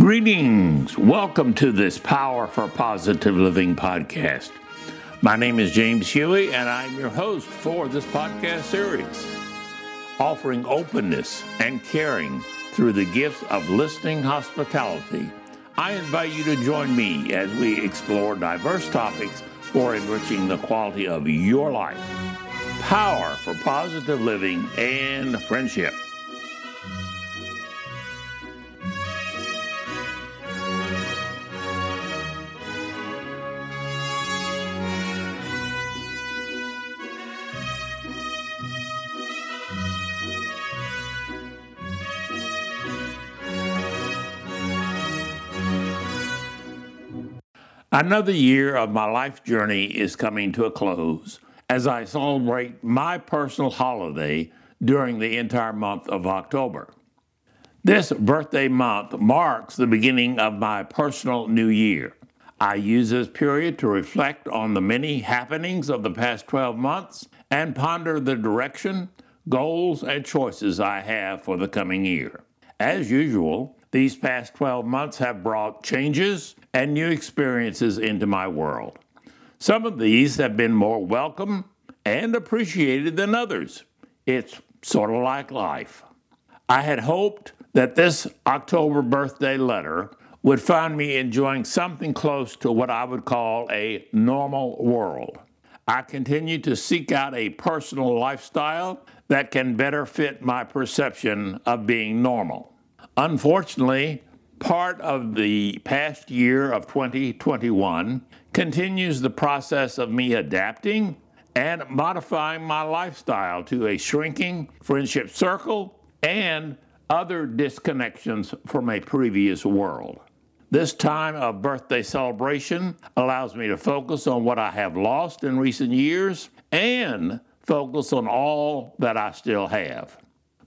Greetings. Welcome to this Power for Positive Living podcast. My name is James Huey, and I'm your host for this podcast series, offering openness and caring through the gifts of listening hospitality. I invite you to join me as we explore diverse topics for enriching the quality of your life. Power for positive living and friendship. Another year of my life journey is coming to a close as I celebrate my personal holiday during the entire month of October. This birthday month marks the beginning of my personal new year. I use this period to reflect on the many happenings of the past 12 months and ponder the direction, goals, and choices I have for the coming year. As usual, these past 12 months have brought changes and new experiences into my world. Some of these have been more welcome and appreciated than others. It's sort of like life. I had hoped that this October birthday letter would find me enjoying something close to what I would call a normal world. I continue to seek out a personal lifestyle that can better fit my perception of being normal. Unfortunately, part of the past year of 2021 continues the process of me adapting and modifying my lifestyle to a shrinking friendship circle and other disconnections from a previous world. This time of birthday celebration allows me to focus on what I have lost in recent years and focus on all that I still have.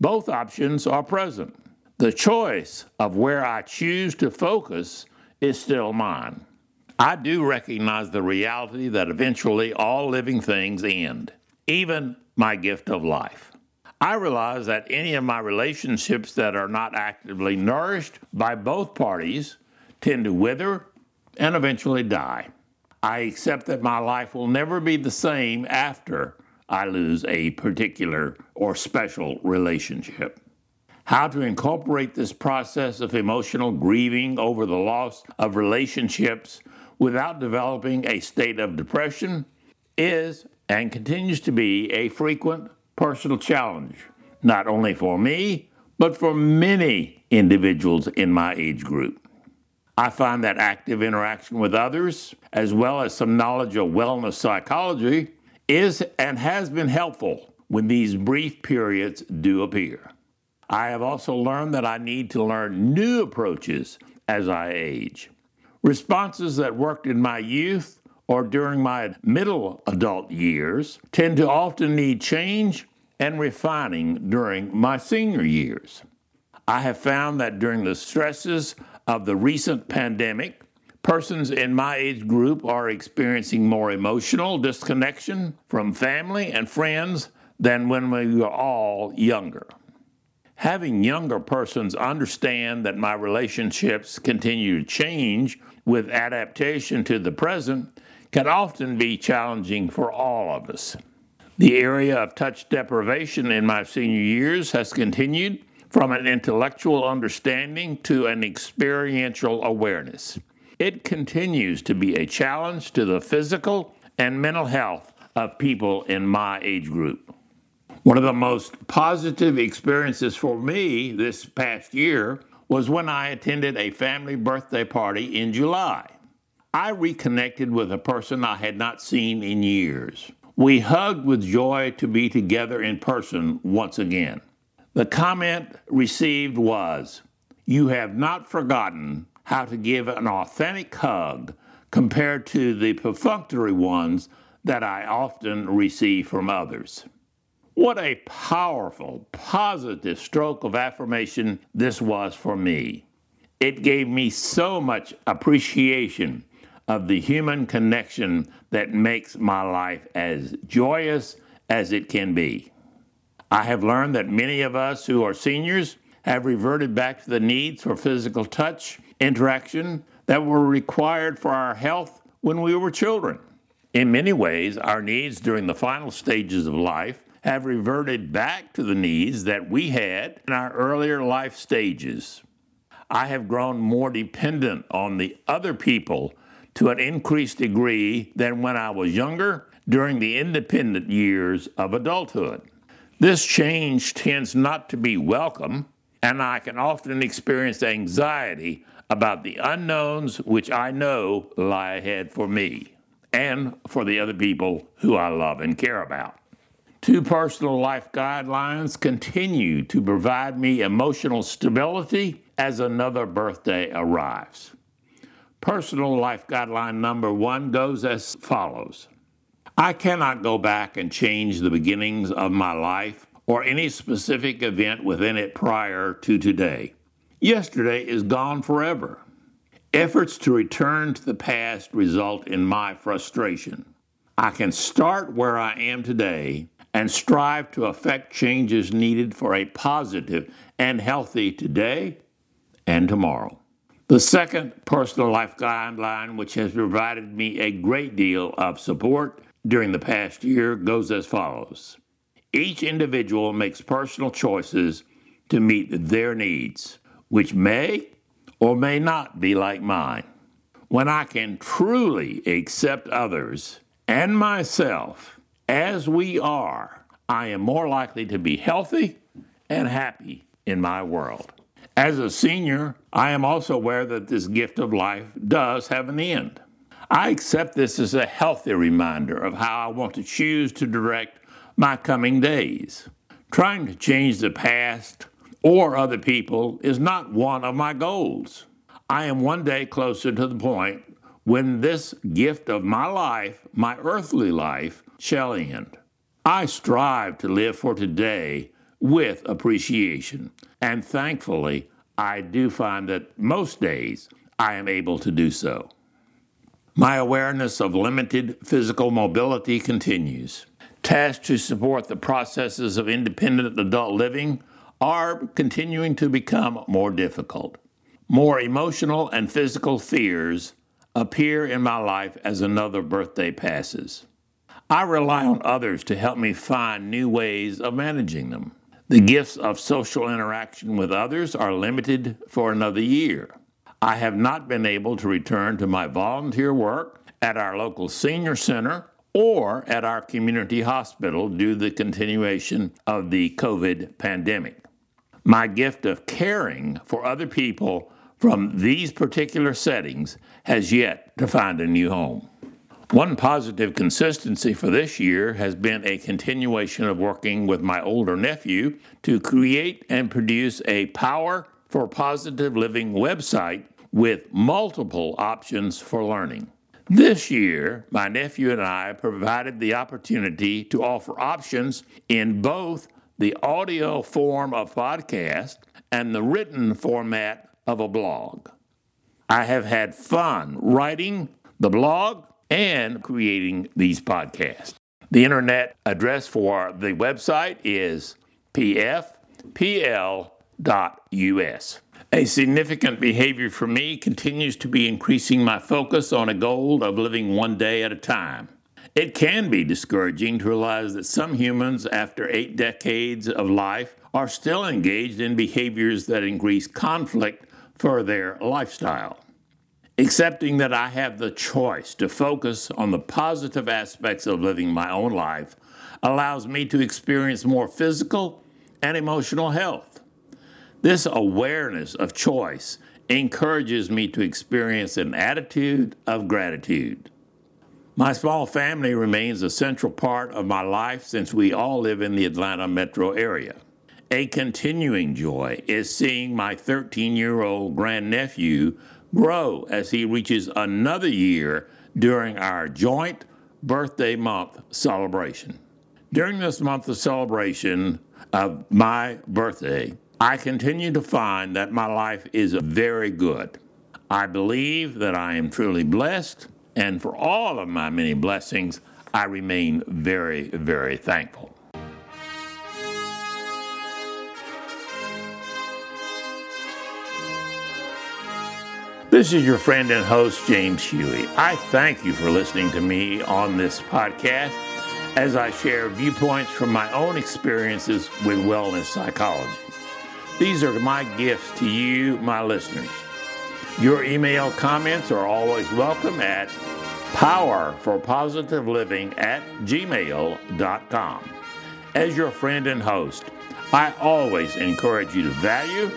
Both options are present. The choice of where I choose to focus is still mine. I do recognize the reality that eventually all living things end, even my gift of life. I realize that any of my relationships that are not actively nourished by both parties tend to wither and eventually die. I accept that my life will never be the same after I lose a particular or special relationship. How to incorporate this process of emotional grieving over the loss of relationships without developing a state of depression is and continues to be a frequent personal challenge, not only for me, but for many individuals in my age group. I find that active interaction with others, as well as some knowledge of wellness psychology, is and has been helpful when these brief periods do appear. I have also learned that I need to learn new approaches as I age. Responses that worked in my youth or during my middle adult years tend to often need change and refining during my senior years. I have found that during the stresses of the recent pandemic, persons in my age group are experiencing more emotional disconnection from family and friends than when we were all younger having younger persons understand that my relationships continue to change with adaptation to the present can often be challenging for all of us. The area of touch deprivation in my senior years has continued from an intellectual understanding to an experiential awareness. It continues to be a challenge to the physical and mental health of people in my age group. One of the most positive experiences for me this past year was when I attended a family birthday party in July. I reconnected with a person I had not seen in years. We hugged with joy to be together in person once again. The comment received was, You have not forgotten how to give an authentic hug compared to the perfunctory ones that I often receive from others. What a powerful, positive stroke of affirmation this was for me. It gave me so much appreciation of the human connection that makes my life as joyous as it can be. I have learned that many of us who are seniors have reverted back to the needs for physical touch interaction that were required for our health when we were children. In many ways, our needs during the final stages of life have reverted back to the needs that we had in our earlier life stages. I have grown more dependent on the other people to an increased degree than when I was younger during the independent years of adulthood. This change tends not to be welcome, and I can often experience anxiety about the unknowns which I know lie ahead for me and for the other people who I love and care about. Two personal life guidelines continue to provide me emotional stability as another birthday arrives. Personal life guideline number one goes as follows I cannot go back and change the beginnings of my life or any specific event within it prior to today. Yesterday is gone forever. Efforts to return to the past result in my frustration. I can start where I am today and strive to effect changes needed for a positive and healthy today and tomorrow. The second personal life guideline, which has provided me a great deal of support during the past year, goes as follows Each individual makes personal choices to meet their needs, which may or may not be like mine. When I can truly accept others and myself as we are, I am more likely to be healthy and happy in my world. As a senior, I am also aware that this gift of life does have an end. I accept this as a healthy reminder of how I want to choose to direct my coming days. Trying to change the past or other people is not one of my goals. I am one day closer to the point when this gift of my life, my earthly life, shall end. I strive to live for today with appreciation, and thankfully, I do find that most days I am able to do so. My awareness of limited physical mobility continues. Tasks to support the processes of independent adult living are continuing to become more difficult. More emotional and physical fears appear in my life as another birthday passes. I rely on others to help me find new ways of managing them. The gifts of social interaction with others are limited for another year. I have not been able to return to my volunteer work at our local senior center or at our community hospital due to the continuation of the COVID pandemic. My gift of caring for other people from these particular settings has yet to find a new home. One positive consistency for this year has been a continuation of working with my older nephew to create and produce a Power for Positive Living website with multiple options for learning. This year, my nephew and I provided the opportunity to offer options in both the audio form of podcast and the written format of a blog. I have had fun writing the blog and creating these podcasts. The internet address for the website is pfpl.us. A significant behavior for me continues to be increasing my focus on a goal of living one day at a time. It can be discouraging to realize that some humans, after eight decades of life, are still engaged in behaviors that increase conflict for their lifestyle. Accepting that I have the choice to focus on the positive aspects of living my own life allows me to experience more physical and emotional health. This awareness of choice encourages me to experience an attitude of gratitude. My small family remains a central part of my life since we all live in the Atlanta metro area. A continuing joy is seeing my 13 year old grandnephew grow as he reaches another year during our joint birthday month celebration. During this month of celebration of my birthday, I continue to find that my life is very good. I believe that I am truly blessed, and for all of my many blessings, I remain very, very thankful. This is your friend and host, James Huey. I thank you for listening to me on this podcast as I share viewpoints from my own experiences with wellness psychology. These are my gifts to you, my listeners. Your email comments are always welcome at powerforpositiveliving at gmail.com. As your friend and host, I always encourage you to value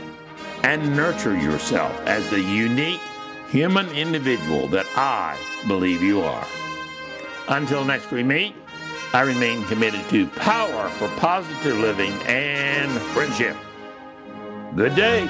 and nurture yourself as the unique human individual that I believe you are. Until next we meet, I remain committed to power for positive living and friendship. Good day.